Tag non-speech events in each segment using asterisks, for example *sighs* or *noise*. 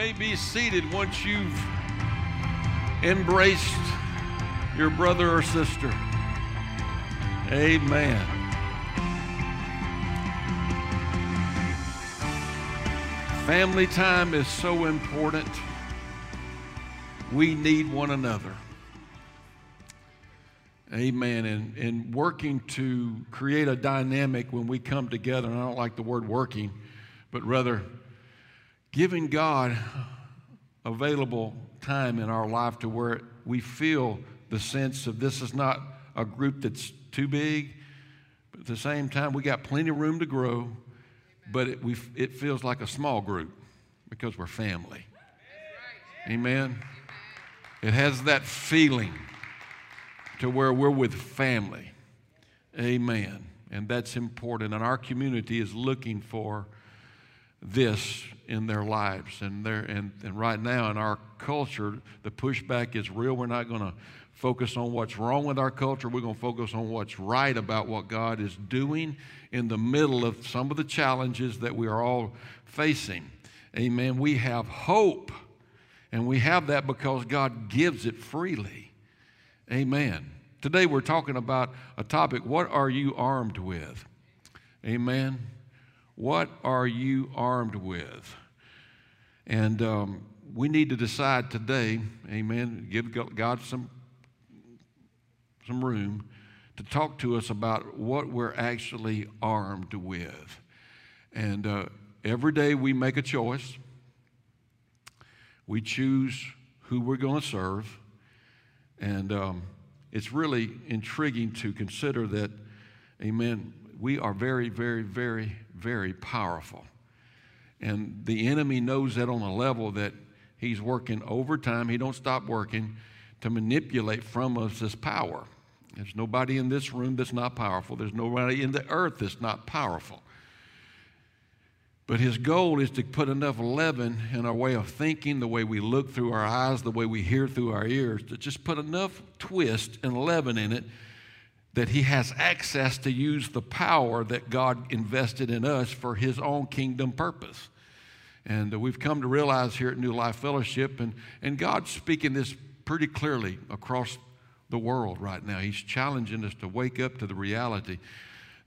may be seated once you've embraced your brother or sister. Amen. Family time is so important. We need one another. Amen. And, and working to create a dynamic when we come together, and I don't like the word working, but rather giving God available time in our life to where we feel the sense of this is not a group that's too big, but at the same time, we got plenty of room to grow, but it, we, it feels like a small group because we're family. Amen. It has that feeling to where we're with family. Amen. And that's important. And our community is looking for this in their lives. And, and, and right now in our culture, the pushback is real. We're not going to focus on what's wrong with our culture. We're going to focus on what's right about what God is doing in the middle of some of the challenges that we are all facing. Amen. We have hope, and we have that because God gives it freely. Amen. Today we're talking about a topic what are you armed with? Amen. What are you armed with? And um, we need to decide today, amen, give God some, some room to talk to us about what we're actually armed with. And uh, every day we make a choice. We choose who we're going to serve. And um, it's really intriguing to consider that, amen, we are very, very, very, very powerful. And the enemy knows that on a level that he's working overtime. He don't stop working to manipulate from us this power. There's nobody in this room that's not powerful. There's nobody in the earth that's not powerful. But his goal is to put enough leaven in our way of thinking, the way we look through our eyes, the way we hear through our ears, to just put enough twist and leaven in it that he has access to use the power that God invested in us for his own kingdom purpose. And uh, we've come to realize here at New Life Fellowship, and, and God's speaking this pretty clearly across the world right now. He's challenging us to wake up to the reality.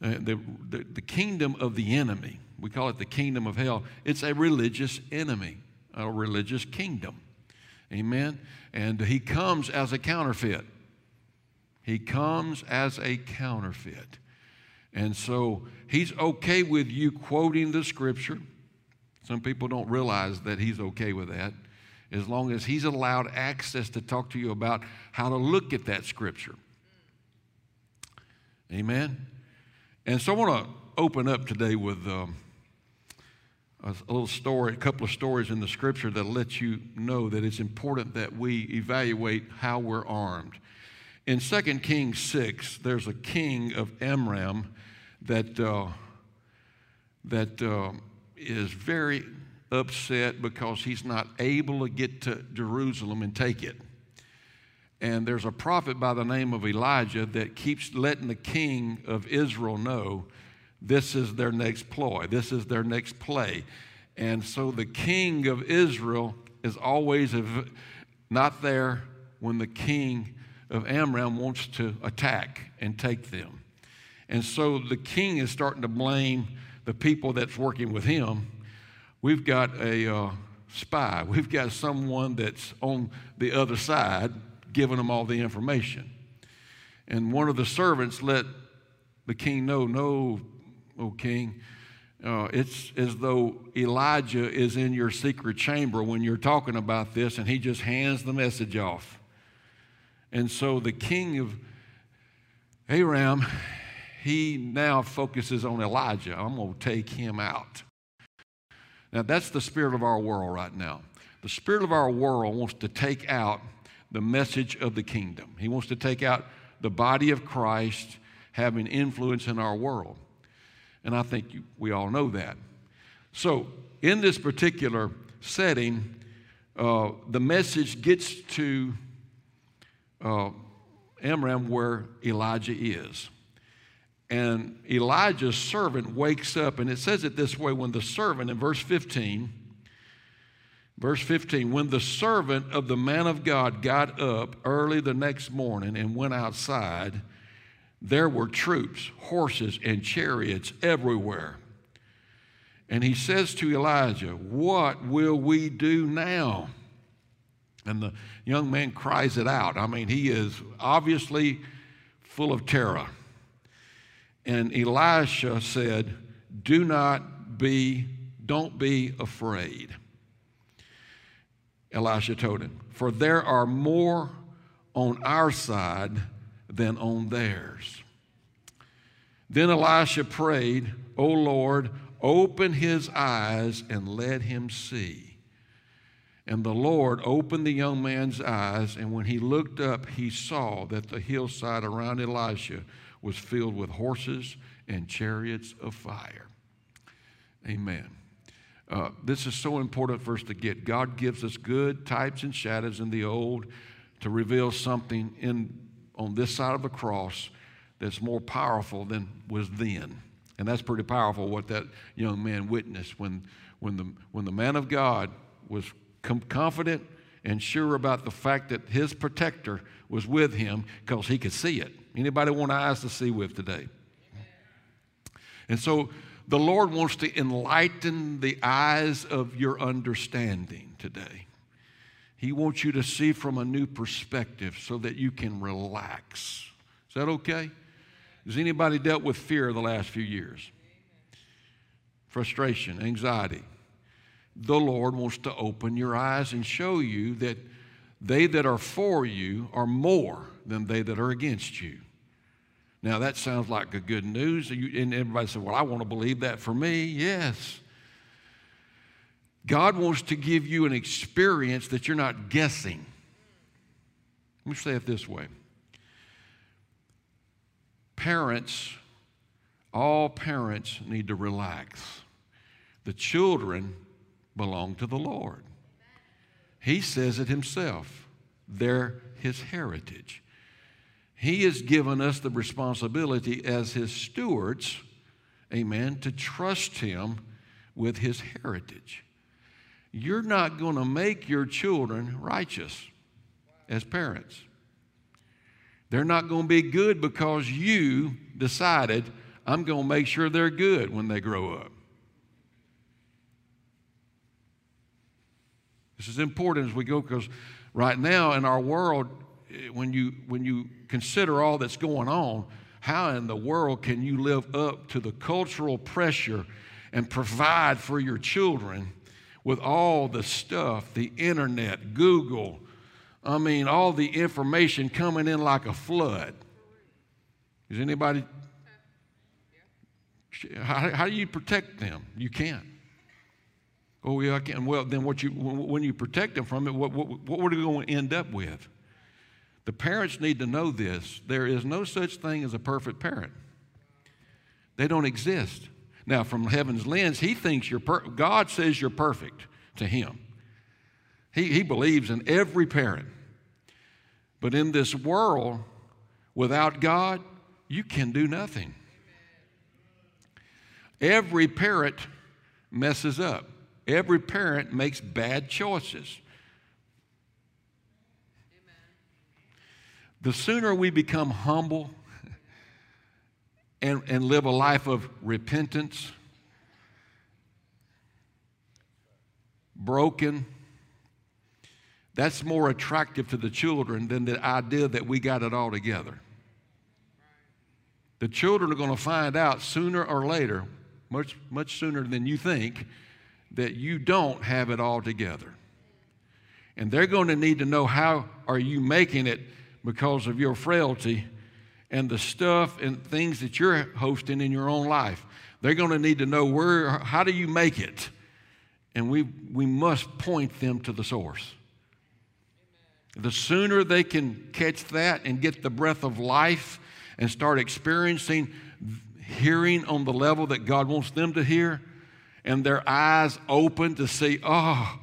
Uh, the, the, the kingdom of the enemy, we call it the kingdom of hell, it's a religious enemy, a religious kingdom. Amen? And he comes as a counterfeit. He comes as a counterfeit. And so he's okay with you quoting the scripture. Some people don't realize that he's okay with that. As long as he's allowed access to talk to you about how to look at that scripture. Amen. And so I want to open up today with um, a, a little story, a couple of stories in the scripture that let you know that it's important that we evaluate how we're armed. In 2 Kings 6, there's a king of Aram that, uh, that uh, is very upset because he's not able to get to Jerusalem and take it. And there's a prophet by the name of Elijah that keeps letting the king of Israel know this is their next ploy, this is their next play. And so the king of Israel is always not there when the king of Aram wants to attack and take them. And so the king is starting to blame the people that's working with him. We've got a uh, spy, we've got someone that's on the other side giving them all the information. And one of the servants let the king know, No, O king, uh, it's as though Elijah is in your secret chamber when you're talking about this, and he just hands the message off. And so the king of Aram, he now focuses on Elijah. I'm going to take him out. Now, that's the spirit of our world right now. The spirit of our world wants to take out the message of the kingdom, he wants to take out the body of Christ having influence in our world. And I think we all know that. So, in this particular setting, uh, the message gets to uh, Amram where Elijah is. And Elijah's servant wakes up, and it says it this way when the servant, in verse 15, Verse 15 When the servant of the man of God got up early the next morning and went outside, there were troops, horses, and chariots everywhere. And he says to Elijah, What will we do now? And the young man cries it out. I mean, he is obviously full of terror. And Elisha said, Do not be, don't be afraid. Elisha told him, For there are more on our side than on theirs. Then Elisha prayed, O Lord, open his eyes and let him see. And the Lord opened the young man's eyes, and when he looked up, he saw that the hillside around Elisha was filled with horses and chariots of fire. Amen. Uh, this is so important for us to get. God gives us good types and shadows in the old to reveal something in, on this side of the cross that's more powerful than was then. And that's pretty powerful what that young man witnessed when, when, the, when the man of God was com- confident and sure about the fact that his protector was with him because he could see it. Anybody want eyes to see with today? And so the Lord wants to enlighten the eyes of your understanding today. He wants you to see from a new perspective so that you can relax. Is that okay? Has anybody dealt with fear the last few years? Frustration, anxiety. The Lord wants to open your eyes and show you that they that are for you are more than they that are against you. Now, that sounds like a good news. And everybody said, Well, I want to believe that for me. Yes. God wants to give you an experience that you're not guessing. Let me say it this way Parents, all parents need to relax. The children belong to the Lord. He says it himself. They're his heritage. He has given us the responsibility as His stewards, amen, to trust Him with His heritage. You're not going to make your children righteous as parents. They're not going to be good because you decided, I'm going to make sure they're good when they grow up. This is important as we go because right now in our world, when you, when you consider all that's going on, how in the world can you live up to the cultural pressure and provide for your children with all the stuff, the internet, Google, I mean, all the information coming in like a flood? Is anybody? How, how do you protect them? You can't. Oh, yeah, I can. Well, then what you, when you protect them from it, what, what, what are you going to end up with? The parents need to know this. There is no such thing as a perfect parent. They don't exist. Now, from heaven's lens, he thinks you're per- God says you're perfect to him. He, he believes in every parent. But in this world, without God, you can do nothing. Every parent messes up. Every parent makes bad choices. The sooner we become humble and, and live a life of repentance, broken, that's more attractive to the children than the idea that we got it all together. The children are going to find out sooner or later, much, much sooner than you think, that you don't have it all together. And they're going to need to know how are you making it because of your frailty and the stuff and things that you're hosting in your own life. They're going to need to know where, how do you make it? And we, we must point them to the source. The sooner they can catch that and get the breath of life and start experiencing hearing on the level that God wants them to hear, and their eyes open to see, oh,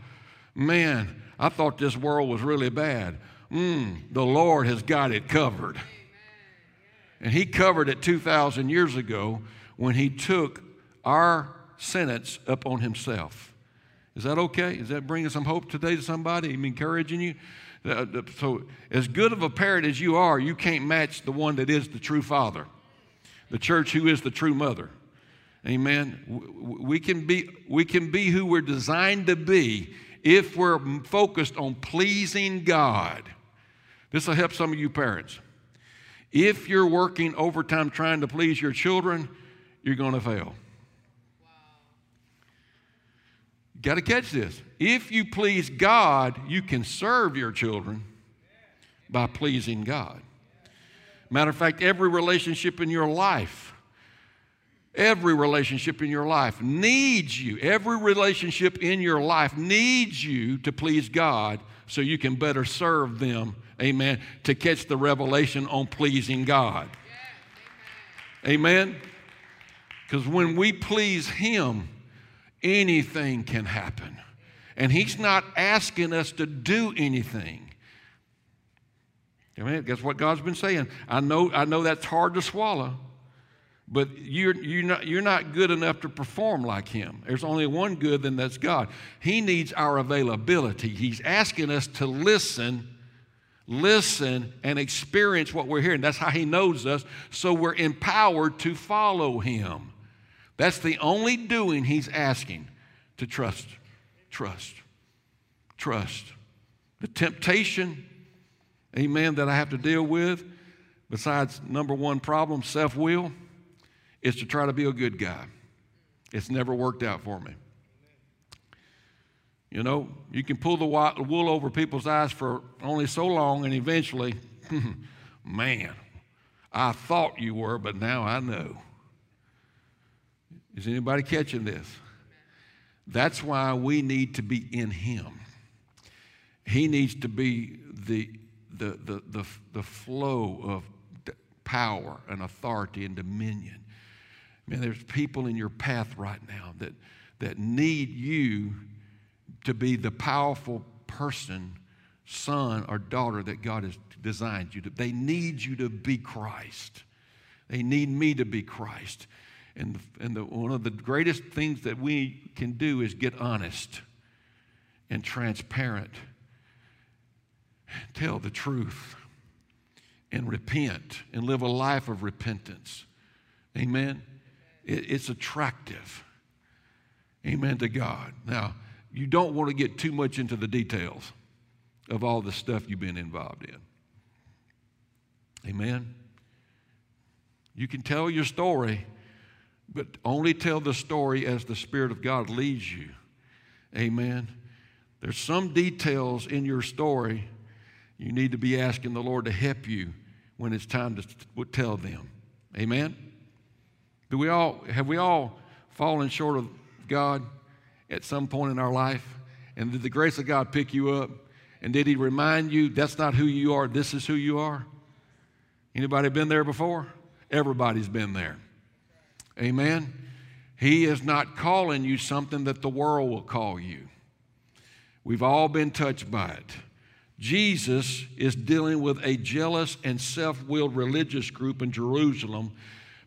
man, I thought this world was really bad mm, the Lord has got it covered. And He covered it 2,000 years ago when He took our sentence upon Himself. Is that okay? Is that bringing some hope today to somebody? I'm encouraging you. Uh, so, as good of a parent as you are, you can't match the one that is the true father, the church who is the true mother. Amen. We can be, we can be who we're designed to be if we're focused on pleasing God. This will help some of you parents. If you're working overtime trying to please your children, you're going to fail. Got to catch this. If you please God, you can serve your children by pleasing God. Matter of fact, every relationship in your life, every relationship in your life needs you. Every relationship in your life needs you to please God so you can better serve them. Amen. To catch the revelation on pleasing God. Amen. Because when we please Him, anything can happen. And He's not asking us to do anything. Amen. Guess what God's been saying? I know, I know that's hard to swallow, but you're, you're, not, you're not good enough to perform like Him. There's only one good, and that's God. He needs our availability. He's asking us to listen, listen, and experience what we're hearing. That's how He knows us, so we're empowered to follow Him. That's the only doing he's asking to trust. Trust. Trust. The temptation, amen, that I have to deal with, besides number one problem, self will, is to try to be a good guy. It's never worked out for me. You know, you can pull the wool over people's eyes for only so long, and eventually, *laughs* man, I thought you were, but now I know. Is anybody catching this? That's why we need to be in Him. He needs to be the, the, the, the, the flow of power and authority and dominion. Man, there's people in your path right now that, that need you to be the powerful person, son or daughter that God has designed you to. They need you to be Christ. They need me to be Christ. And, and the, one of the greatest things that we can do is get honest and transparent, tell the truth, and repent and live a life of repentance. Amen? It, it's attractive. Amen to God. Now, you don't want to get too much into the details of all the stuff you've been involved in. Amen? You can tell your story but only tell the story as the Spirit of God leads you. Amen. There's some details in your story you need to be asking the Lord to help you when it's time to tell them. Amen. Do we all have we all fallen short of God at some point in our life? And did the grace of God pick you up? And did He remind you that's not who you are, this is who you are? Anybody been there before? Everybody's been there. Amen. He is not calling you something that the world will call you. We've all been touched by it. Jesus is dealing with a jealous and self willed religious group in Jerusalem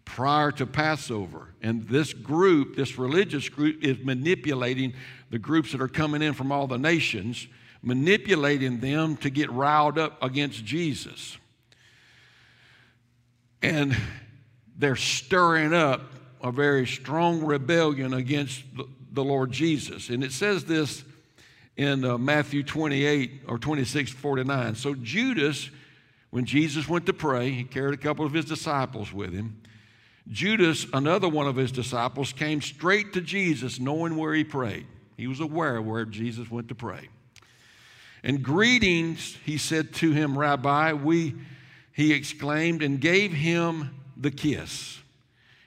prior to Passover. And this group, this religious group, is manipulating the groups that are coming in from all the nations, manipulating them to get riled up against Jesus. And they're stirring up a very strong rebellion against the Lord Jesus. And it says this in uh, Matthew 28 or 26 49. So Judas, when Jesus went to pray, he carried a couple of his disciples with him. Judas, another one of his disciples, came straight to Jesus knowing where he prayed. He was aware of where Jesus went to pray. And greetings, he said to him, Rabbi, we, he exclaimed, and gave him the kiss.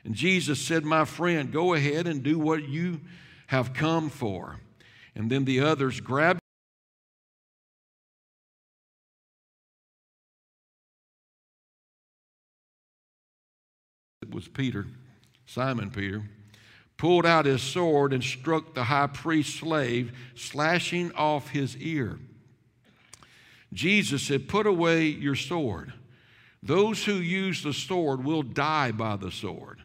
And Jesus said, My friend, go ahead and do what you have come for. And then the others grabbed was Peter, Simon Peter, pulled out his sword and struck the high priest's slave, slashing off his ear. Jesus said, Put away your sword. Those who use the sword will die by the sword.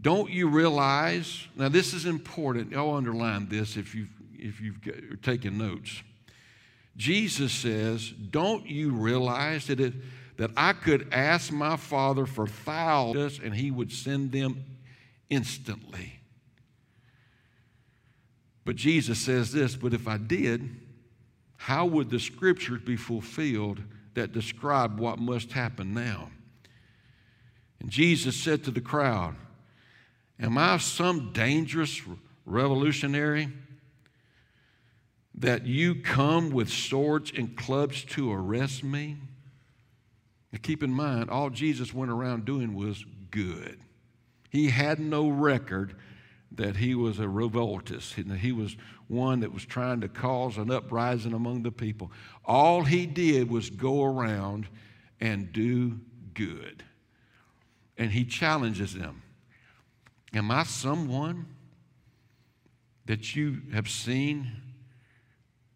Don't you realize? Now, this is important. I'll underline this if you've, if you've taken notes. Jesus says, Don't you realize that, it, that I could ask my Father for thousands and he would send them instantly? But Jesus says this, But if I did, how would the scriptures be fulfilled that describe what must happen now? And Jesus said to the crowd, Am I some dangerous revolutionary that you come with swords and clubs to arrest me? Now keep in mind, all Jesus went around doing was good. He had no record that he was a revoltist. He was one that was trying to cause an uprising among the people. All he did was go around and do good. And he challenges them Am I someone that you have seen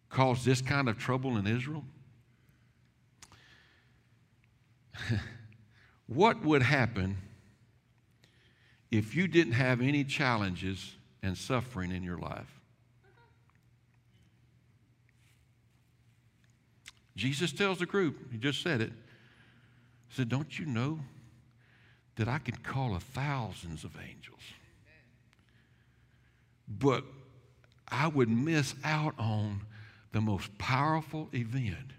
cause this kind of trouble in Israel? *laughs* what would happen if you didn't have any challenges and suffering in your life? Jesus tells the group, he just said it, he said, Don't you know that I can call a thousands of angels. But I would miss out on the most powerful event,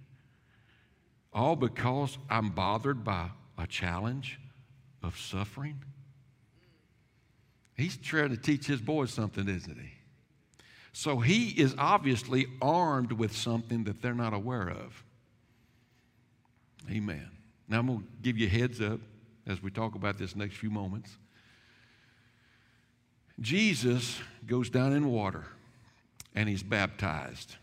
all because I'm bothered by a challenge of suffering. He's trying to teach his boys something, isn't he? So he is obviously armed with something that they're not aware of. Amen. Now I'm going to give you a heads up as we talk about this next few moments. Jesus goes down in water and he's baptized.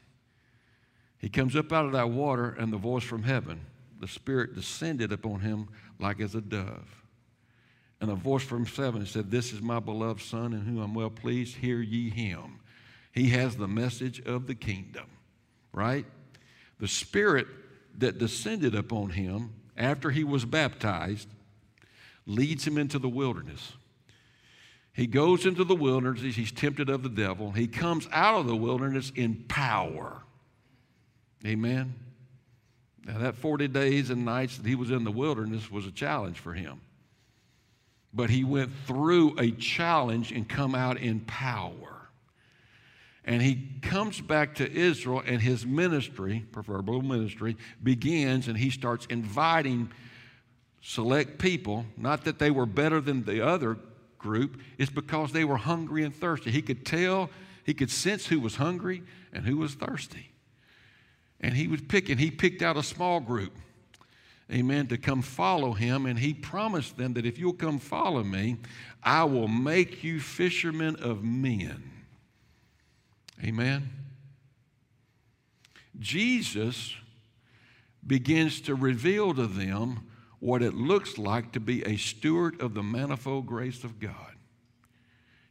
He comes up out of that water, and the voice from heaven, the Spirit descended upon him like as a dove. And a voice from heaven said, This is my beloved Son, in whom I'm well pleased. Hear ye him. He has the message of the kingdom, right? The Spirit that descended upon him after he was baptized leads him into the wilderness. He goes into the wilderness, he's tempted of the devil. He comes out of the wilderness in power. Amen. Now, that 40 days and nights that he was in the wilderness was a challenge for him. But he went through a challenge and come out in power. And he comes back to Israel, and his ministry, proverbial ministry, begins, and he starts inviting select people, not that they were better than the other group, it's because they were hungry and thirsty. He could tell, he could sense who was hungry and who was thirsty. And he was picking, he picked out a small group, amen, to come follow him. And he promised them that if you'll come follow me, I will make you fishermen of men. Amen. Jesus begins to reveal to them what it looks like to be a steward of the manifold grace of God.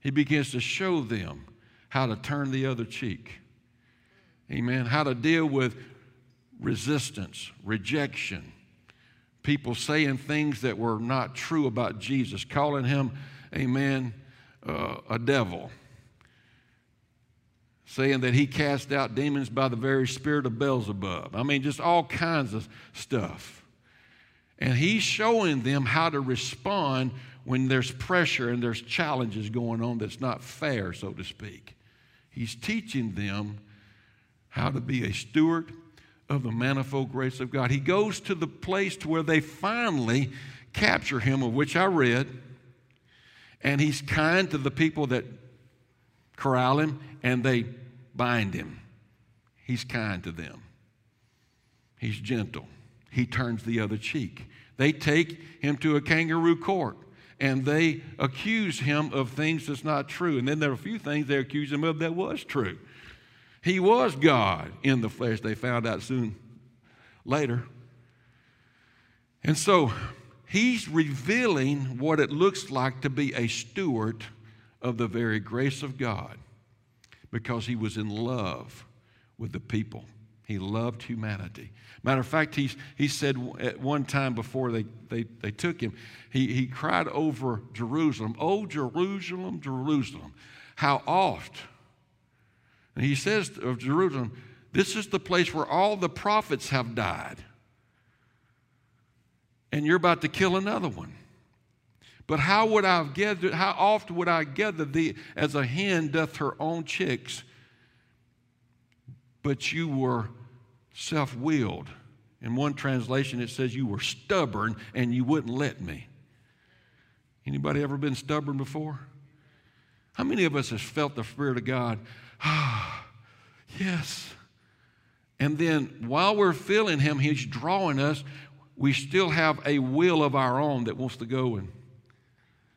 He begins to show them how to turn the other cheek. Amen. How to deal with resistance, rejection, people saying things that were not true about Jesus, calling him, amen, uh, a devil, saying that he cast out demons by the very spirit of Beelzebub. I mean, just all kinds of stuff. And he's showing them how to respond when there's pressure and there's challenges going on that's not fair, so to speak. He's teaching them how to be a steward of the manifold grace of God. He goes to the place to where they finally capture him, of which I read, and he's kind to the people that corral him and they bind him. He's kind to them. He's gentle. He turns the other cheek. They take him to a kangaroo court and they accuse him of things that's not true. And then there are a few things they accuse him of that was true. He was God in the flesh, they found out soon later. And so he's revealing what it looks like to be a steward of the very grace of God because he was in love with the people He loved humanity. Matter of fact, he, he said at one time before they, they, they took him, he, he cried over Jerusalem, Oh, Jerusalem, Jerusalem, how oft. And he says of Jerusalem, This is the place where all the prophets have died. And you're about to kill another one. But how would I have gathered, how oft would I gather thee as a hen doth her own chicks? But you were self willed. In one translation, it says you were stubborn and you wouldn't let me. Anybody ever been stubborn before? How many of us has felt the Spirit of God? *sighs* Yes. And then while we're feeling Him, He's drawing us. We still have a will of our own that wants to go and.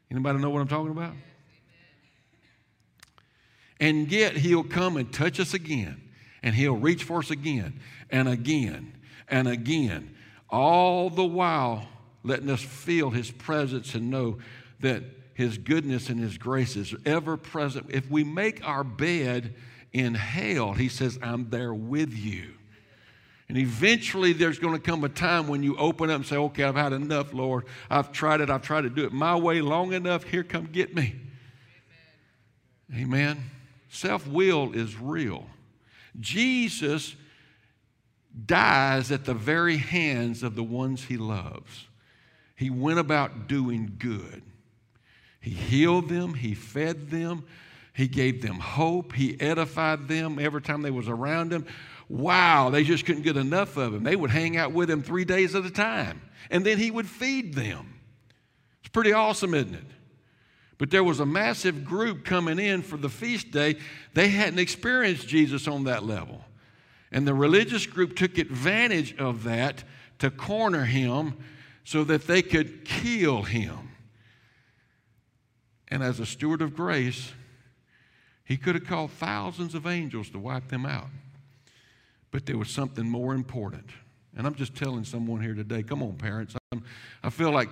Anybody know what I'm talking about? And yet He'll come and touch us again, and He'll reach for us again and again and again, all the while letting us feel His presence and know that His goodness and His grace is ever present. If we make our bed in hell, He says, I'm there with you. And eventually, there's going to come a time when you open up and say, Okay, I've had enough, Lord. I've tried it. I've tried to do it my way long enough. Here, come get me. Amen. Amen. Self will is real. Jesus dies at the very hands of the ones he loves. He went about doing good. He healed them, he fed them, he gave them hope, he edified them every time they was around him. Wow, they just couldn't get enough of him. They would hang out with him 3 days at a time, and then he would feed them. It's pretty awesome, isn't it? But there was a massive group coming in for the feast day. They hadn't experienced Jesus on that level. And the religious group took advantage of that to corner him so that they could kill him. And as a steward of grace, he could have called thousands of angels to wipe them out. But there was something more important. And I'm just telling someone here today come on, parents. I'm, I feel like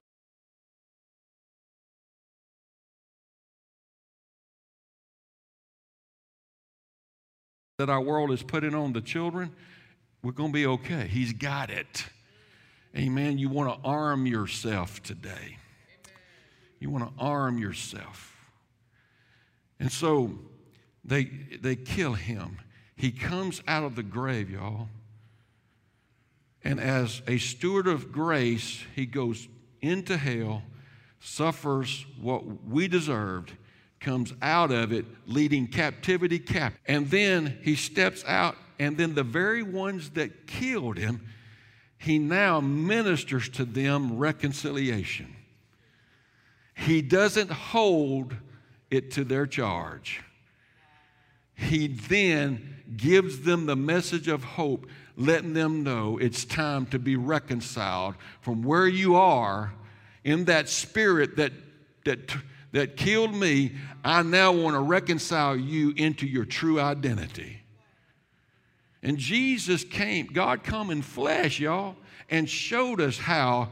that our world is putting on the children, we're going to be okay. He's got it. Amen. You want to arm yourself today. You want to arm yourself. And so they, they kill him. He comes out of the grave, y'all. And as a steward of grace, he goes into hell, suffers what we deserved, comes out of it, leading captivity captive. And then he steps out, and then the very ones that killed him, he now ministers to them reconciliation. He doesn't hold it to their charge. He then gives them the message of hope, letting them know it's time to be reconciled from where you are in that spirit that, that that killed me, I now want to reconcile you into your true identity. And Jesus came, God come in flesh, y'all, and showed us how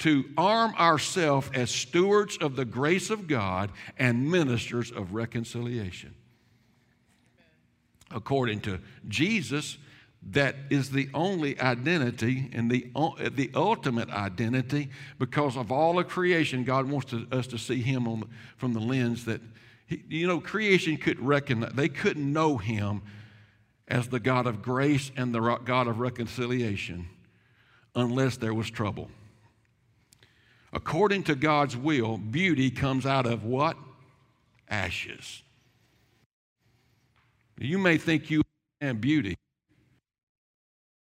to arm ourselves as stewards of the grace of God and ministers of reconciliation. According to Jesus, that is the only identity and the, uh, the ultimate identity because of all of creation. God wants to, us to see Him on, from the lens that, he, you know, creation couldn't recognize, they couldn't know Him as the God of grace and the God of reconciliation unless there was trouble. According to God's will, beauty comes out of what? Ashes. You may think you and beauty.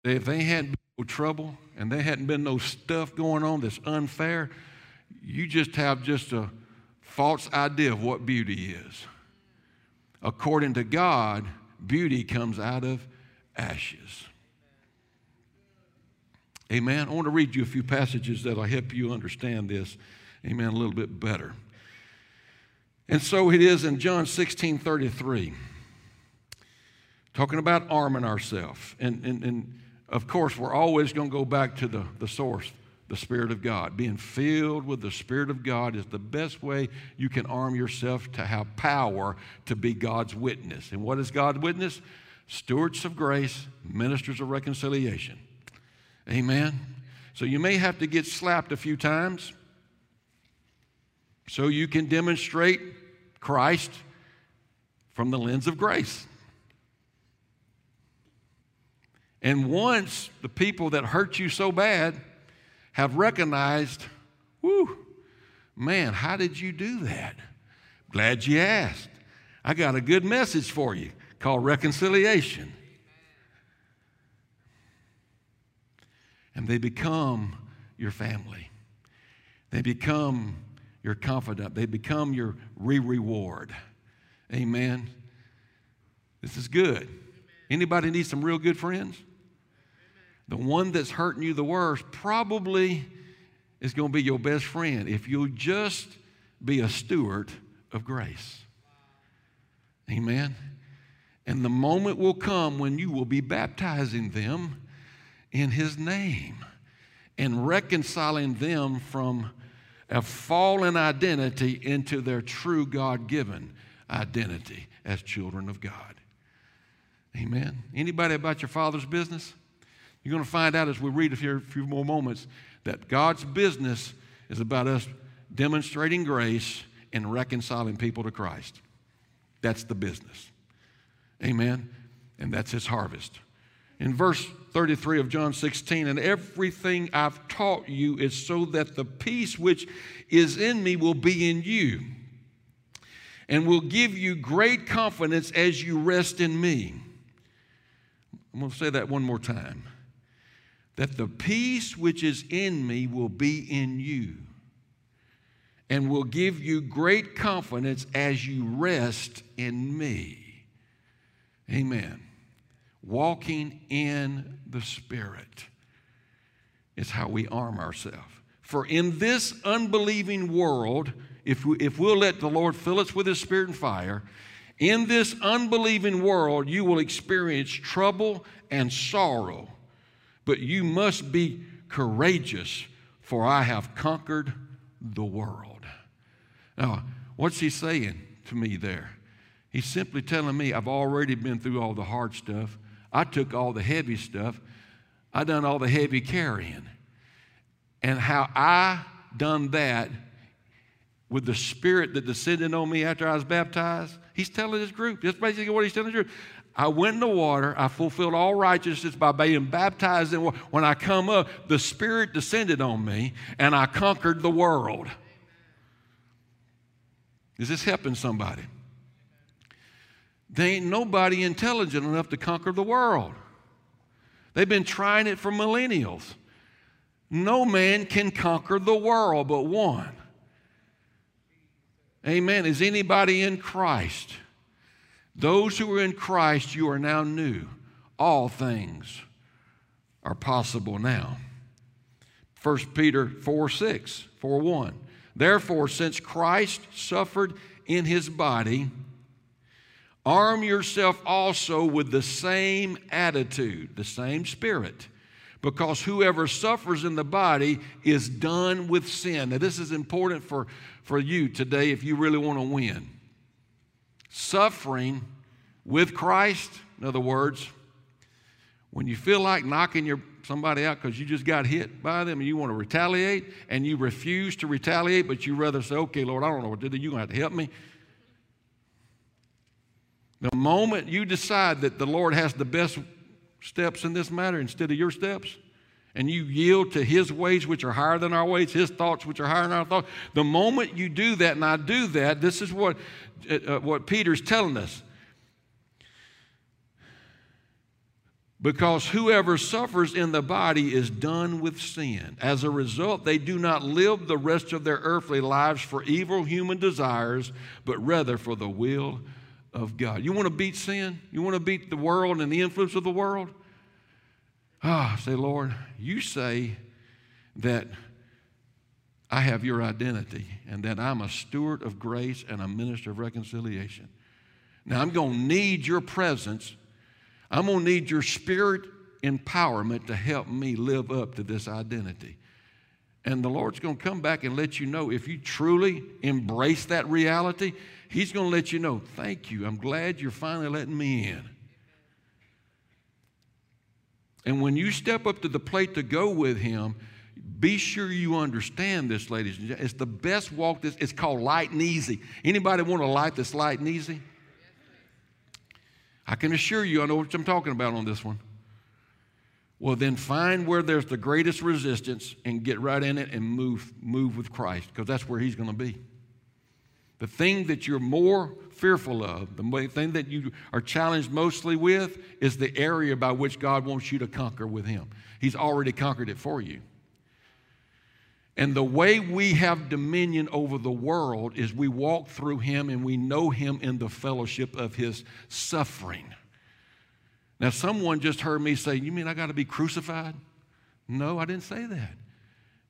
If they hadn't been no trouble and there hadn't been no stuff going on that's unfair, you just have just a false idea of what beauty is. According to God, beauty comes out of ashes. Amen. I want to read you a few passages that'll help you understand this, amen, a little bit better. And so it is in John 16 33, talking about arming ourselves. And, and, and of course, we're always going to go back to the, the source, the Spirit of God. Being filled with the Spirit of God is the best way you can arm yourself to have power to be God's witness. And what is God's witness? stewards of grace, ministers of reconciliation. Amen. So you may have to get slapped a few times so you can demonstrate Christ from the lens of grace. And once the people that hurt you so bad have recognized, whoo, man, how did you do that? Glad you asked. I got a good message for you called reconciliation. And they become your family. They become your confidant. They become your re reward. Amen. This is good. Anybody need some real good friends? The one that's hurting you the worst probably is going to be your best friend if you'll just be a steward of grace. Amen. And the moment will come when you will be baptizing them in His name and reconciling them from a fallen identity into their true God given identity as children of God. Amen. Anybody about your father's business? You're going to find out as we read here a few more moments that God's business is about us demonstrating grace and reconciling people to Christ. That's the business. Amen. And that's his harvest. In verse 33 of John 16, and everything I've taught you is so that the peace which is in me will be in you and will give you great confidence as you rest in me. I'm going to say that one more time. That the peace which is in me will be in you and will give you great confidence as you rest in me. Amen. Walking in the Spirit is how we arm ourselves. For in this unbelieving world, if, we, if we'll let the Lord fill us with His Spirit and fire, in this unbelieving world, you will experience trouble and sorrow, but you must be courageous, for I have conquered the world. Now, what's he saying to me there? He's simply telling me I've already been through all the hard stuff. I took all the heavy stuff. I done all the heavy carrying. And how I done that with the spirit that descended on me after I was baptized. He's telling his group. That's basically what he's telling the group. I went in the water. I fulfilled all righteousness by being baptized in water. When I come up, the Spirit descended on me, and I conquered the world. Is this helping somebody? There ain't nobody intelligent enough to conquer the world. They've been trying it for millennials. No man can conquer the world but one. Amen. Is anybody in Christ? Those who are in Christ, you are now new. All things are possible now. 1 Peter 4 6, 4 1. Therefore, since Christ suffered in his body, arm yourself also with the same attitude, the same spirit, because whoever suffers in the body is done with sin. Now, this is important for, for you today if you really want to win. Suffering with Christ, in other words, when you feel like knocking your somebody out because you just got hit by them and you want to retaliate and you refuse to retaliate, but you rather say, okay, Lord, I don't know what to do. You're going to have to help me. The moment you decide that the Lord has the best steps in this matter instead of your steps, and you yield to His ways, which are higher than our ways, His thoughts, which are higher than our thoughts, the moment you do that, and I do that, this is what, uh, uh what Peter's telling us. Because whoever suffers in the body is done with sin. As a result, they do not live the rest of their earthly lives for evil human desires, but rather for the will of God. You want to beat sin? You want to beat the world and the influence of the world? Ah, say, Lord, you say that I have your identity and that I'm a steward of grace and a minister of reconciliation. Now, I'm going to need your presence I'm going to need your spirit empowerment to help me live up to this identity. And the Lord's going to come back and let you know if you truly embrace that reality, He's going to let you know, thank you. I'm glad you're finally letting me in. And when you step up to the plate to go with him, be sure you understand this, ladies and gentlemen. It's the best walk. This it's called light and easy. Anybody want a life that's light and easy? I can assure you, I know what I'm talking about on this one. Well, then find where there's the greatest resistance and get right in it and move, move with Christ, because that's where He's going to be. The thing that you're more fearful of, the thing that you are challenged mostly with, is the area by which God wants you to conquer with Him. He's already conquered it for you. And the way we have dominion over the world is we walk through Him and we know Him in the fellowship of His suffering. Now, someone just heard me say, You mean I got to be crucified? No, I didn't say that.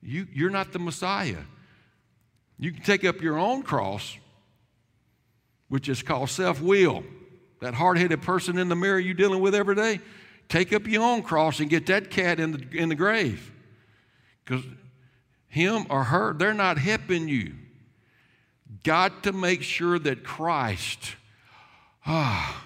You, you're not the Messiah. You can take up your own cross, which is called self will. That hard headed person in the mirror you're dealing with every day, take up your own cross and get that cat in the, in the grave. Because him or her, they're not helping you. Got to make sure that Christ ah,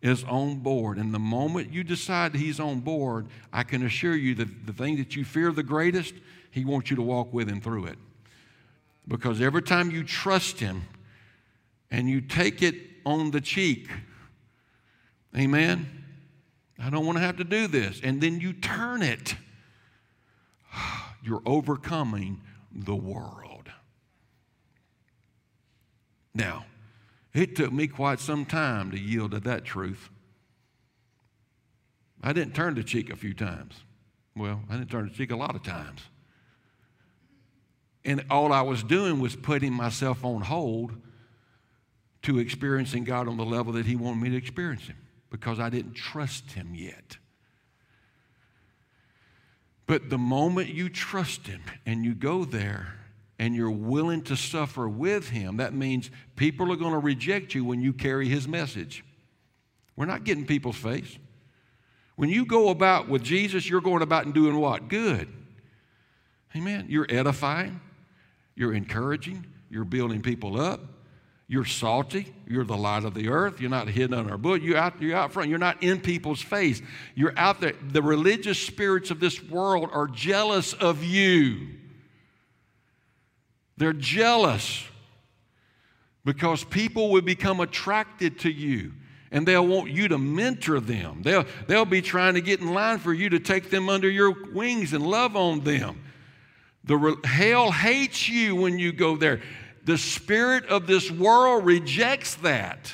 is on board. And the moment you decide he's on board, I can assure you that the thing that you fear the greatest, he wants you to walk with him through it. Because every time you trust him and you take it on the cheek, amen, I don't want to have to do this. And then you turn it *sighs* you're overcoming the world. Now, it took me quite some time to yield to that truth. I didn't turn the cheek a few times. Well, I didn't turn the cheek a lot of times. And all I was doing was putting myself on hold to experiencing God on the level that He wanted me to experience Him because I didn't trust Him yet. But the moment you trust Him and you go there and you're willing to suffer with Him, that means people are going to reject you when you carry His message. We're not getting people's face. When you go about with Jesus, you're going about and doing what? Good. Amen. You're edifying, you're encouraging, you're building people up, you're salty. You're the light of the earth. You're not hidden under a bush. You're out, you're out front. You're not in people's face. You're out there. The religious spirits of this world are jealous of you. They're jealous because people will become attracted to you and they'll want you to mentor them. They'll, they'll be trying to get in line for you to take them under your wings and love on them. The hell hates you when you go there. The spirit of this world rejects that.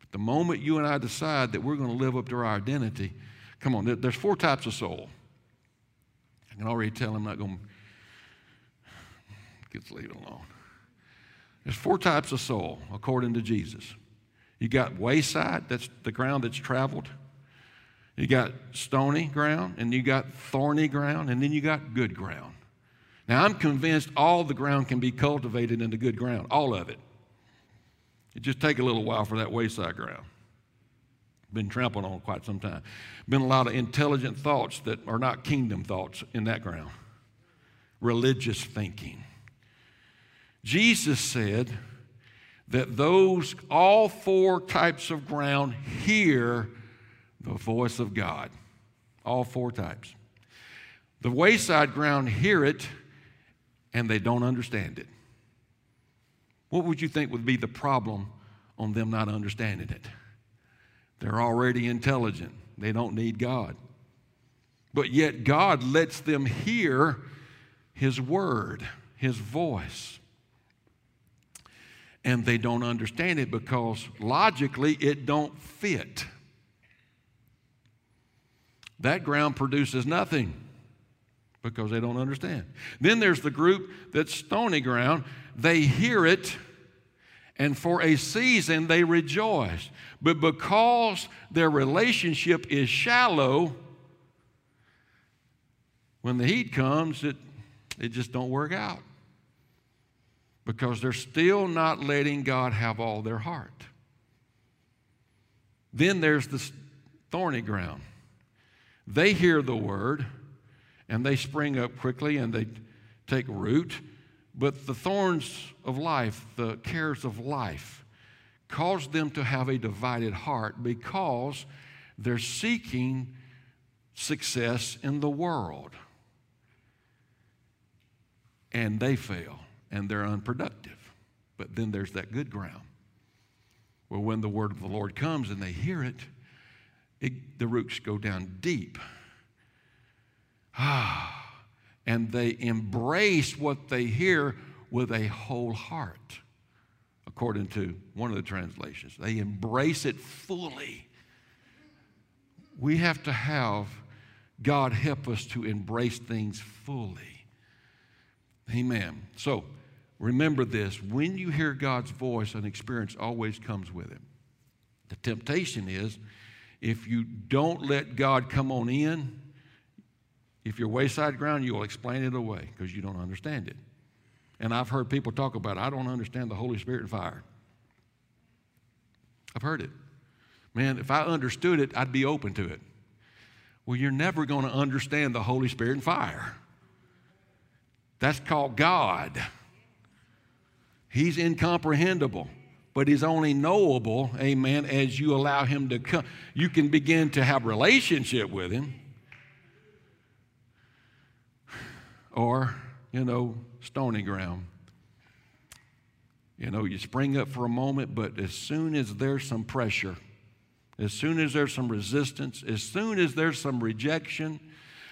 But the moment you and I decide that we're going to live up to our identity, come on, there's four types of soul. I can already tell I'm not going to get leave it alone. There's four types of soul according to Jesus. You got wayside, that's the ground that's traveled. You got stony ground, and you got thorny ground, and then you got good ground. Now, I'm convinced all the ground can be cultivated into good ground, all of it. It just take a little while for that wayside ground. Been trampled on quite some time. Been a lot of intelligent thoughts that are not kingdom thoughts in that ground. Religious thinking. Jesus said that those, all four types of ground, hear the voice of God. All four types. The wayside ground hear it and they don't understand it. What would you think would be the problem on them not understanding it? They're already intelligent, they don't need God. But yet, God lets them hear His word, His voice. And they don't understand it because logically it don't fit. That ground produces nothing because they don't understand. Then there's the group that's stony ground. They hear it, and for a season they rejoice. But because their relationship is shallow, when the heat comes, it, it just don't work out. Because they're still not letting God have all their heart. Then there's the thorny ground. They hear the word, and they spring up quickly and they take root. But the thorns of life, the cares of life, cause them to have a divided heart because they're seeking success in the world. And they fail and they're unproductive. But then there's that good ground Well, when the word of the Lord comes and they hear it, it the roots go down deep. Ah, and they embrace what they hear with a whole heart, according to one of the translations. They embrace it fully. We have to have God help us to embrace things fully. Amen. So remember this when you hear God's voice, an experience always comes with it. The temptation is if you don't let God come on in, if you're wayside ground, you'll explain it away because you don't understand it. And I've heard people talk about, I don't understand the Holy Spirit and fire. I've heard it. Man, if I understood it, I'd be open to it. Well, you're never going to understand the Holy Spirit and fire. That's called God. He's incomprehensible, but He's only knowable, amen, as you allow Him to come. You can begin to have relationship with Him. Or, you know, stony ground. You know, you spring up for a moment, but as soon as there's some pressure, as soon as there's some resistance, as soon as there's some rejection,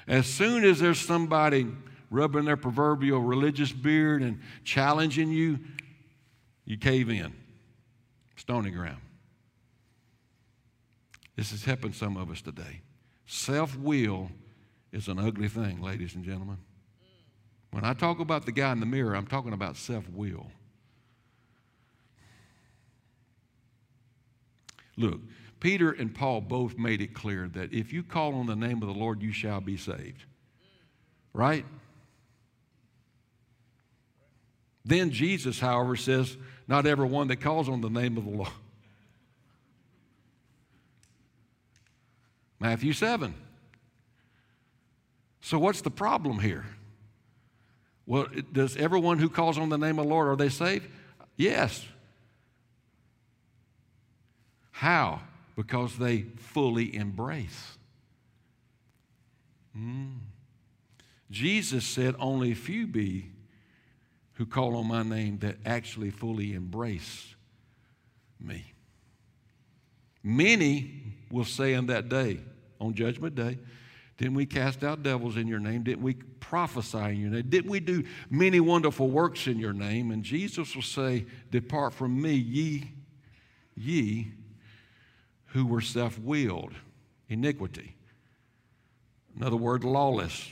as soon as there's somebody rubbing their proverbial religious beard and challenging you, you cave in. Stony ground. This has happened some of us today. Self will is an ugly thing, ladies and gentlemen. When I talk about the guy in the mirror, I'm talking about self will. Look, Peter and Paul both made it clear that if you call on the name of the Lord, you shall be saved. Right? Then Jesus, however, says, Not everyone that calls on the name of the Lord. Matthew 7. So, what's the problem here? Well, does everyone who calls on the name of the Lord, are they saved? Yes. How? because they fully embrace. Mm. Jesus said, Only few be who call on my name that actually fully embrace me. Many will say in that day, on Judgment Day, didn't we cast out devils in your name? Didn't we prophesy in your name? Didn't we do many wonderful works in your name? And Jesus will say, Depart from me, ye, ye who were self willed, iniquity. Another word, lawless.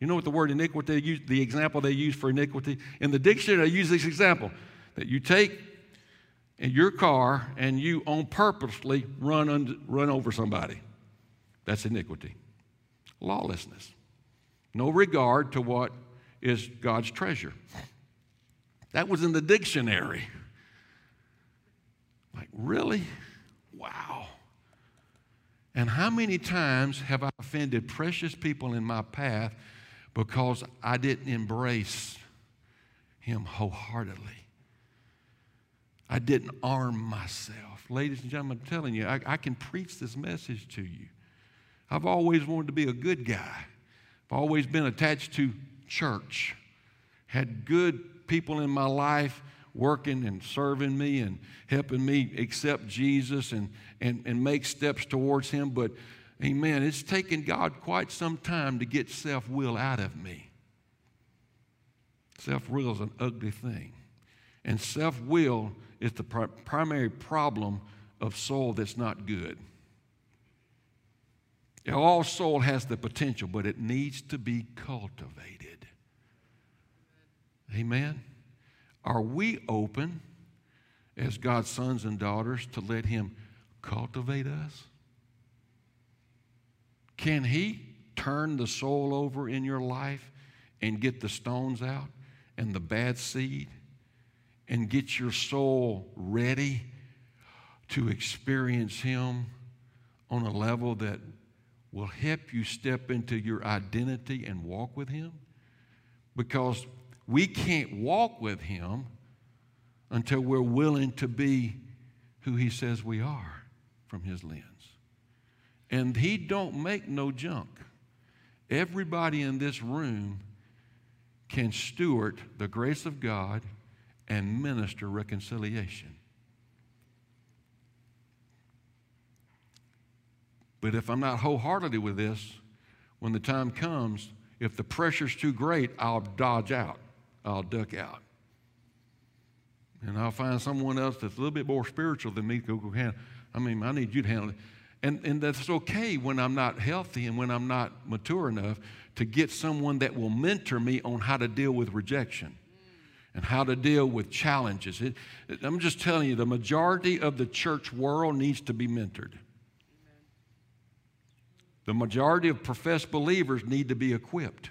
You know what the word iniquity, the example they use for iniquity? In the dictionary, they use this example that you take your car and you on purposely run, run over somebody. That's iniquity. Lawlessness. No regard to what is God's treasure. That was in the dictionary. Like, really? Wow. And how many times have I offended precious people in my path because I didn't embrace Him wholeheartedly? I didn't arm myself. Ladies and gentlemen, I'm telling you, I, I can preach this message to you. I've always wanted to be a good guy. I've always been attached to church, had good people in my life working and serving me and helping me accept Jesus and, and, and make steps towards Him. But, amen, it's taken God quite some time to get self will out of me. Self will is an ugly thing. And self will is the pr- primary problem of soul that's not good. All soul has the potential, but it needs to be cultivated. Amen. Are we open as God's sons and daughters to let Him cultivate us? Can He turn the soul over in your life and get the stones out and the bad seed and get your soul ready to experience Him on a level that will help you step into your identity and walk with Him? Because we can't walk with Him until we're willing to be who He says we are from His lens. And he don't make no junk. Everybody in this room can steward the grace of God and minister reconciliation. But if I'm not wholeheartedly with this, when the time comes, if the pressure's too great, I'll dodge out. I'll duck out. And I'll find someone else that's a little bit more spiritual than me to go handle. I mean, I need you to handle it. And, and that's okay when I'm not healthy and when I'm not mature enough to get someone that will mentor me on how to deal with rejection and how to deal with challenges. It, it, I'm just telling you, the majority of the church world needs to be mentored. The majority of professed believers need to be equipped.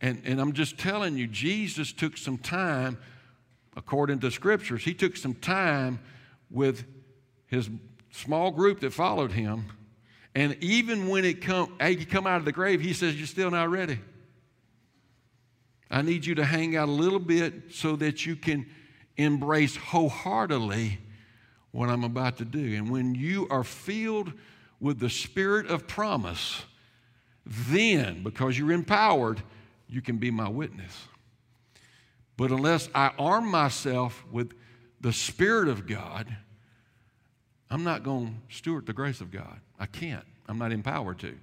And, and I'm just telling you, Jesus took some time, according to scriptures, he took some time with his small group that followed him. And even when it come, he come out of the grave, he says, You're still not ready. I need you to hang out a little bit so that you can embrace wholeheartedly what I'm about to do. And when you are filled with the spirit of promise, then, because you're empowered, you can be my witness. But unless I arm myself with the Spirit of God, I'm not going to steward the grace of God. I can't. I'm not empowered to.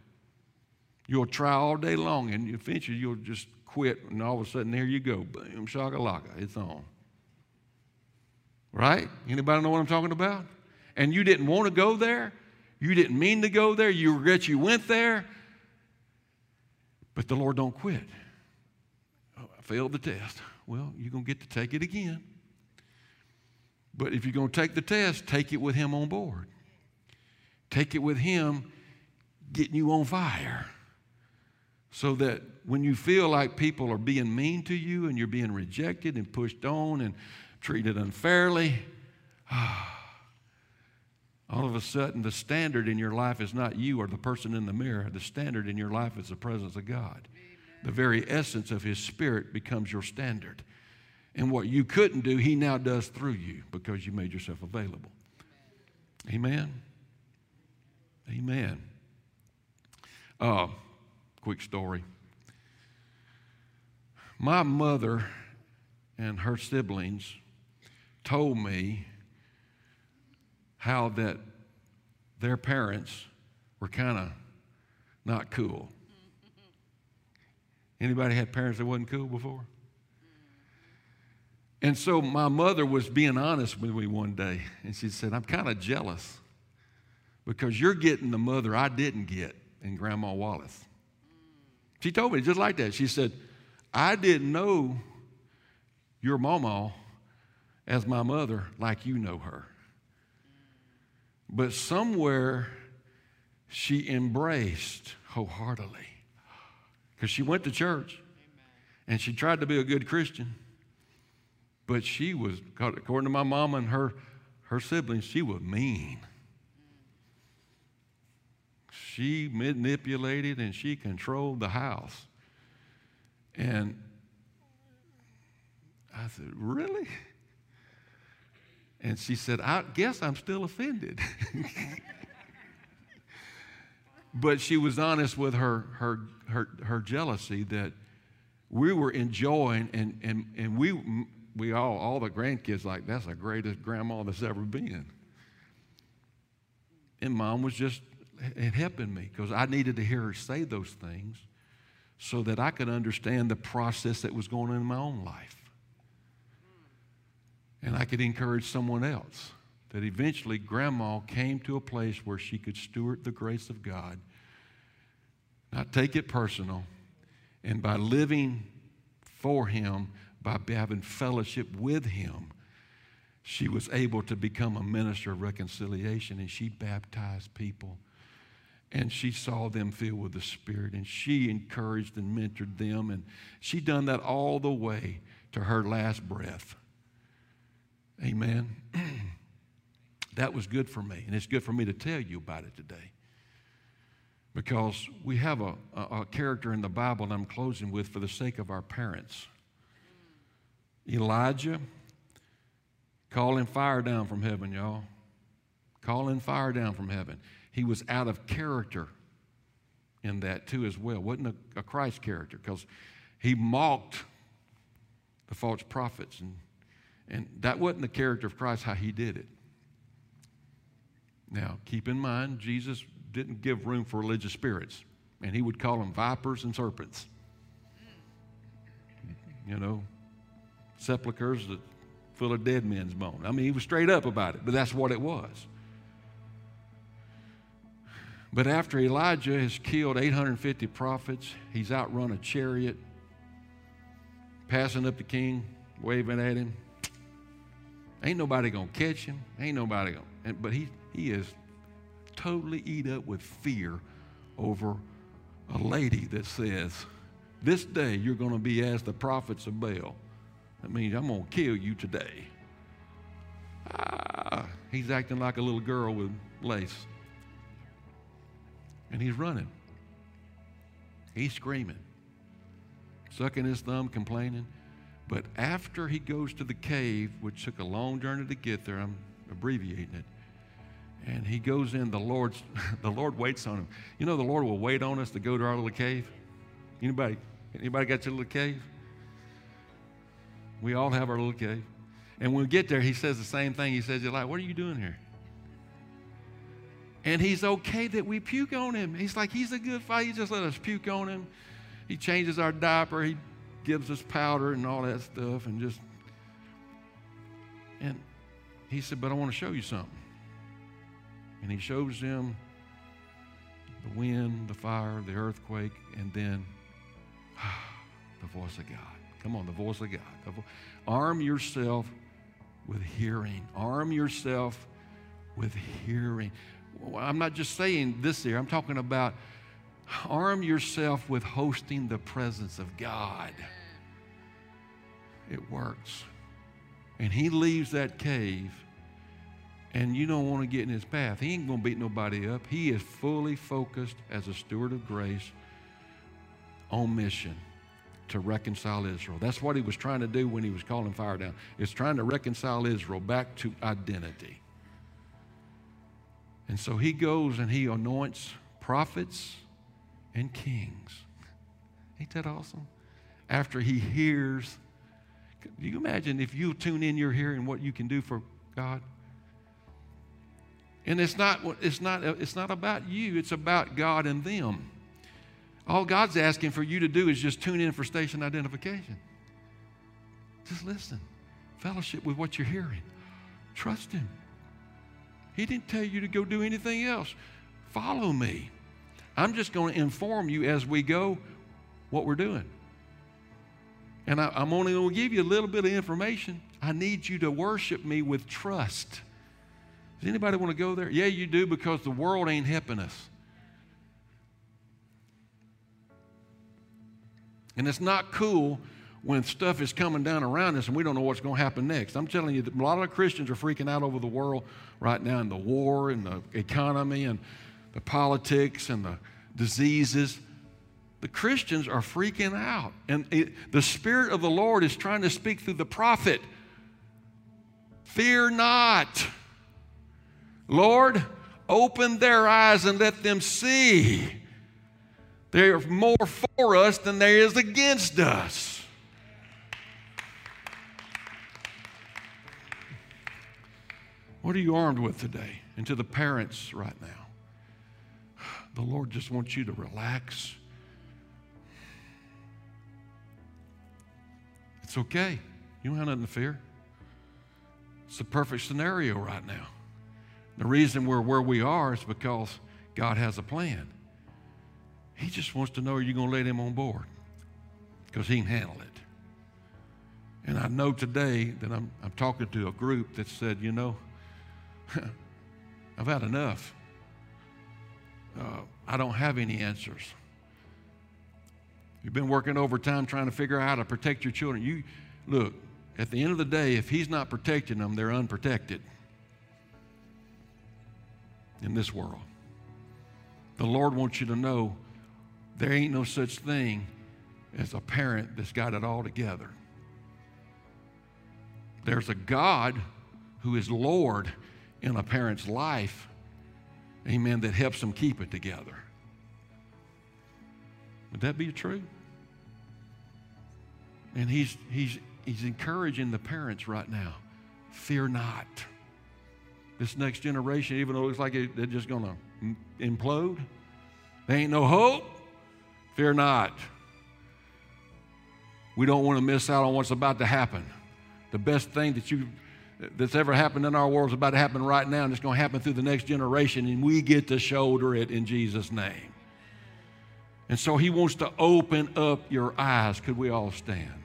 You'll try all day long, and eventually you'll just quit, and all of a sudden, there you go. Boom, shakalaka, it's on. Right? Anybody know what I'm talking about? And you didn't want to go there, you didn't mean to go there. You regret you went there. But the Lord don't quit. Oh, I failed the test. Well, you're going to get to take it again. But if you're going to take the test, take it with Him on board. Take it with Him getting you on fire. So that when you feel like people are being mean to you and you're being rejected and pushed on and treated unfairly, *sighs* all of a sudden the standard in your life is not you or the person in the mirror. The standard in your life is the presence of God. The very essence of His Spirit becomes your standard. And what you couldn't do, He now does through you because you made yourself available. Amen. Amen. Uh, quick story. My mother and her siblings told me how that their parents were kind of not cool. Anybody had parents that wasn't cool before? And so my mother was being honest with me one day, and she said, I'm kind of jealous because you're getting the mother I didn't get in Grandma Wallace. She told me just like that. She said, I didn't know your mama as my mother like you know her. But somewhere she embraced wholeheartedly because she went to church and she tried to be a good Christian. But she was, according to my mom and her, her siblings, she was mean. She manipulated and she controlled the house. And I said, Really? And she said, I guess I'm still offended. *laughs* but she was honest with her, her, her, her jealousy that we were enjoying, and, and, and we, we all, all the grandkids, like, that's the greatest grandma that's ever been. And mom was just helping me because I needed to hear her say those things so that I could understand the process that was going on in my own life and I could encourage someone else. That eventually grandma came to a place where she could steward the grace of God, not take it personal, and by living for Him, by having fellowship with Him, she was able to become a minister of reconciliation and she baptized people and she saw them filled with the spirit and she encouraged and mentored them and she done that all the way to her last breath Amen. *clears throat* that was good for me. And it's good for me to tell you about it today. Because we have a, a, a character in the Bible, and I'm closing with for the sake of our parents. Elijah calling fire down from heaven, y'all. Calling fire down from heaven. he was out of character in that too as well. Wasn't a, a Christ character because he mocked the false prophets and and that wasn't the character of Christ how he did it. Now, keep in mind, Jesus didn't give room for religious spirits, and he would call them vipers and serpents. You know, sepulchres full of dead men's bones. I mean, he was straight up about it, but that's what it was. But after Elijah has killed 850 prophets, he's outrun a chariot, passing up the king, waving at him. Ain't nobody gonna catch him. Ain't nobody gonna. But he he is totally eat up with fear over a lady that says, "This day you're gonna be as the prophets of Baal." That means I'm gonna kill you today. Ah, he's acting like a little girl with lace, and he's running. He's screaming, sucking his thumb, complaining. But after he goes to the cave, which took a long journey to get there, I'm abbreviating it, and he goes in, the Lord's *laughs* the Lord waits on him. You know the Lord will wait on us to go to our little cave? Anybody anybody got your little cave? We all have our little cave. And when we get there, he says the same thing. He says, you're like, what are you doing here? And he's okay that we puke on him. He's like, he's a good fight. He just let us puke on him. He changes our diaper. He gives us powder and all that stuff and just and he said but i want to show you something and he shows them the wind the fire the earthquake and then *sighs* the voice of god come on the voice of god vo- arm yourself with hearing arm yourself with hearing i'm not just saying this here i'm talking about arm yourself with hosting the presence of god it works. And he leaves that cave, and you don't want to get in his path. He ain't going to beat nobody up. He is fully focused as a steward of grace on mission to reconcile Israel. That's what he was trying to do when he was calling fire down. Is trying to reconcile Israel back to identity. And so he goes and he anoints prophets and kings. Ain't that awesome? After he hears you imagine if you tune in, you're hearing what you can do for God? And it's not, it's not, it's not about you, it's about God and them. All God's asking for you to do is just tune in for station identification. Just listen, fellowship with what you're hearing. Trust Him. He didn't tell you to go do anything else. Follow me. I'm just going to inform you as we go what we're doing. And I, am only going to give you a little bit of information. I need you to worship me with trust. Does anybody want to go there? Yeah, you do because the world ain't helping us. And it's not cool when stuff is coming down around us and we don't know what's going to happen next. I'm telling you, a lot of Christians are freaking out over the world right now and the war and the economy and the politics and the diseases the Christians are freaking out. And it, the Spirit of the Lord is trying to speak through the prophet. Fear not. Lord, open their eyes and let them see. There's more for us than there is against us. What are you armed with today? And to the parents right now, the Lord just wants you to relax It's okay. You don't have nothing to fear. It's the perfect scenario right now. The reason we're where we are is because God has a plan. He just wants to know are you going to let him on board? Because he can handle it. And I know today that I'm, I'm talking to a group that said, you know, *laughs* I've had enough. Uh, I don't have any answers. You've been working overtime trying to figure out how to protect your children. You look, at the end of the day, if he's not protecting them, they're unprotected in this world. The Lord wants you to know there ain't no such thing as a parent that's got it all together. There's a God who is Lord in a parent's life, amen, that helps them keep it together. Would that be true? And he's, he's, he's encouraging the parents right now fear not. This next generation, even though it looks like they're just going to implode, there ain't no hope. Fear not. We don't want to miss out on what's about to happen. The best thing that you that's ever happened in our world is about to happen right now, and it's going to happen through the next generation, and we get to shoulder it in Jesus' name. And so he wants to open up your eyes. Could we all stand?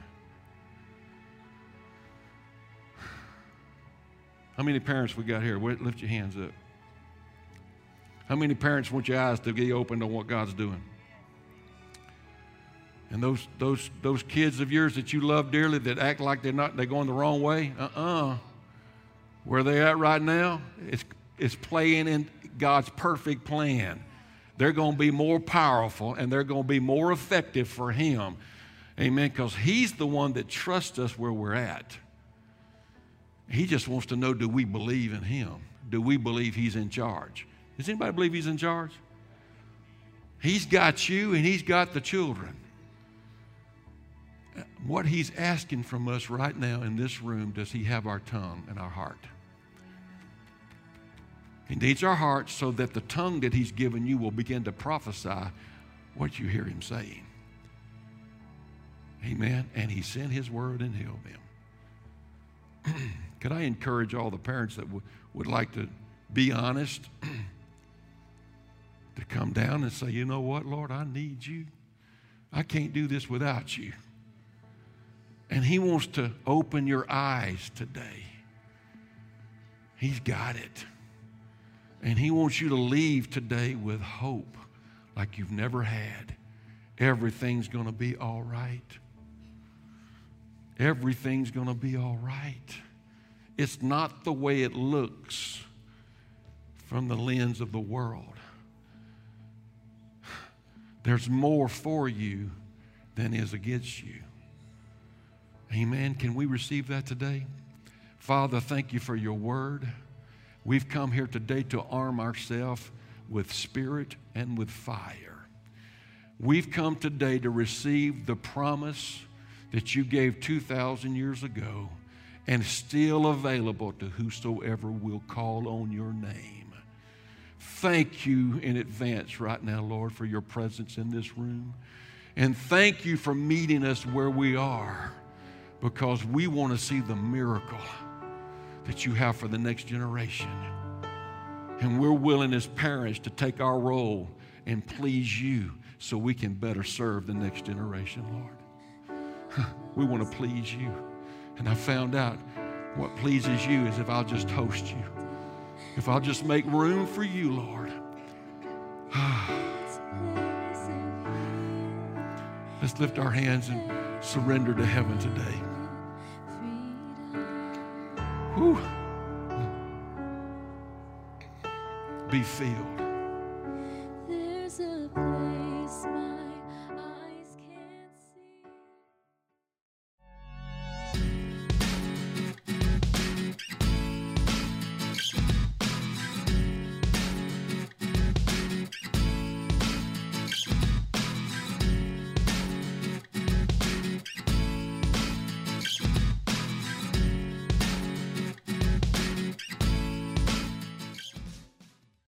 How many parents we got here? Lift your hands up. How many parents want your eyes to be opened on what God's doing? And those, those, those kids of yours that you love dearly that act like they're not, they're going the wrong way, uh-uh. Where they're at right now, it's, it's playing in God's perfect plan. They're going to be more powerful and they're going to be more effective for Him. Amen. Because He's the one that trusts us where we're at. He just wants to know do we believe in Him? Do we believe He's in charge? Does anybody believe He's in charge? He's got you and He's got the children. What He's asking from us right now in this room, does He have our tongue and our heart? He needs our hearts so that the tongue that He's given you will begin to prophesy what you hear Him saying. Amen. And He sent His word and healed them. *clears throat* Could I encourage all the parents that w- would like to be honest *clears throat* to come down and say, you know what, Lord, I need you. I can't do this without you. And He wants to open your eyes today. He's got it. And He wants you to leave today with hope like you've never had. Everything's going to be all right. Everything's going to be all right. It's not the way it looks from the lens of the world. There's more for you than is against you. Amen. Can we receive that today? Father, thank you for your word. We've come here today to arm ourselves with spirit and with fire. We've come today to receive the promise that you gave 2,000 years ago and still available to whosoever will call on your name. Thank you in advance right now, Lord, for your presence in this room. And thank you for meeting us where we are because we want to see the miracle that you have for the next generation. And we're willing as parents to take our role and please you so we can better serve the next generation, Lord. *laughs* we want to please you. And I found out what pleases you is if I'll just host you, if I'll just make room for you, Lord. *sighs* Let's lift our hands and surrender to heaven today. Whew. Be filled.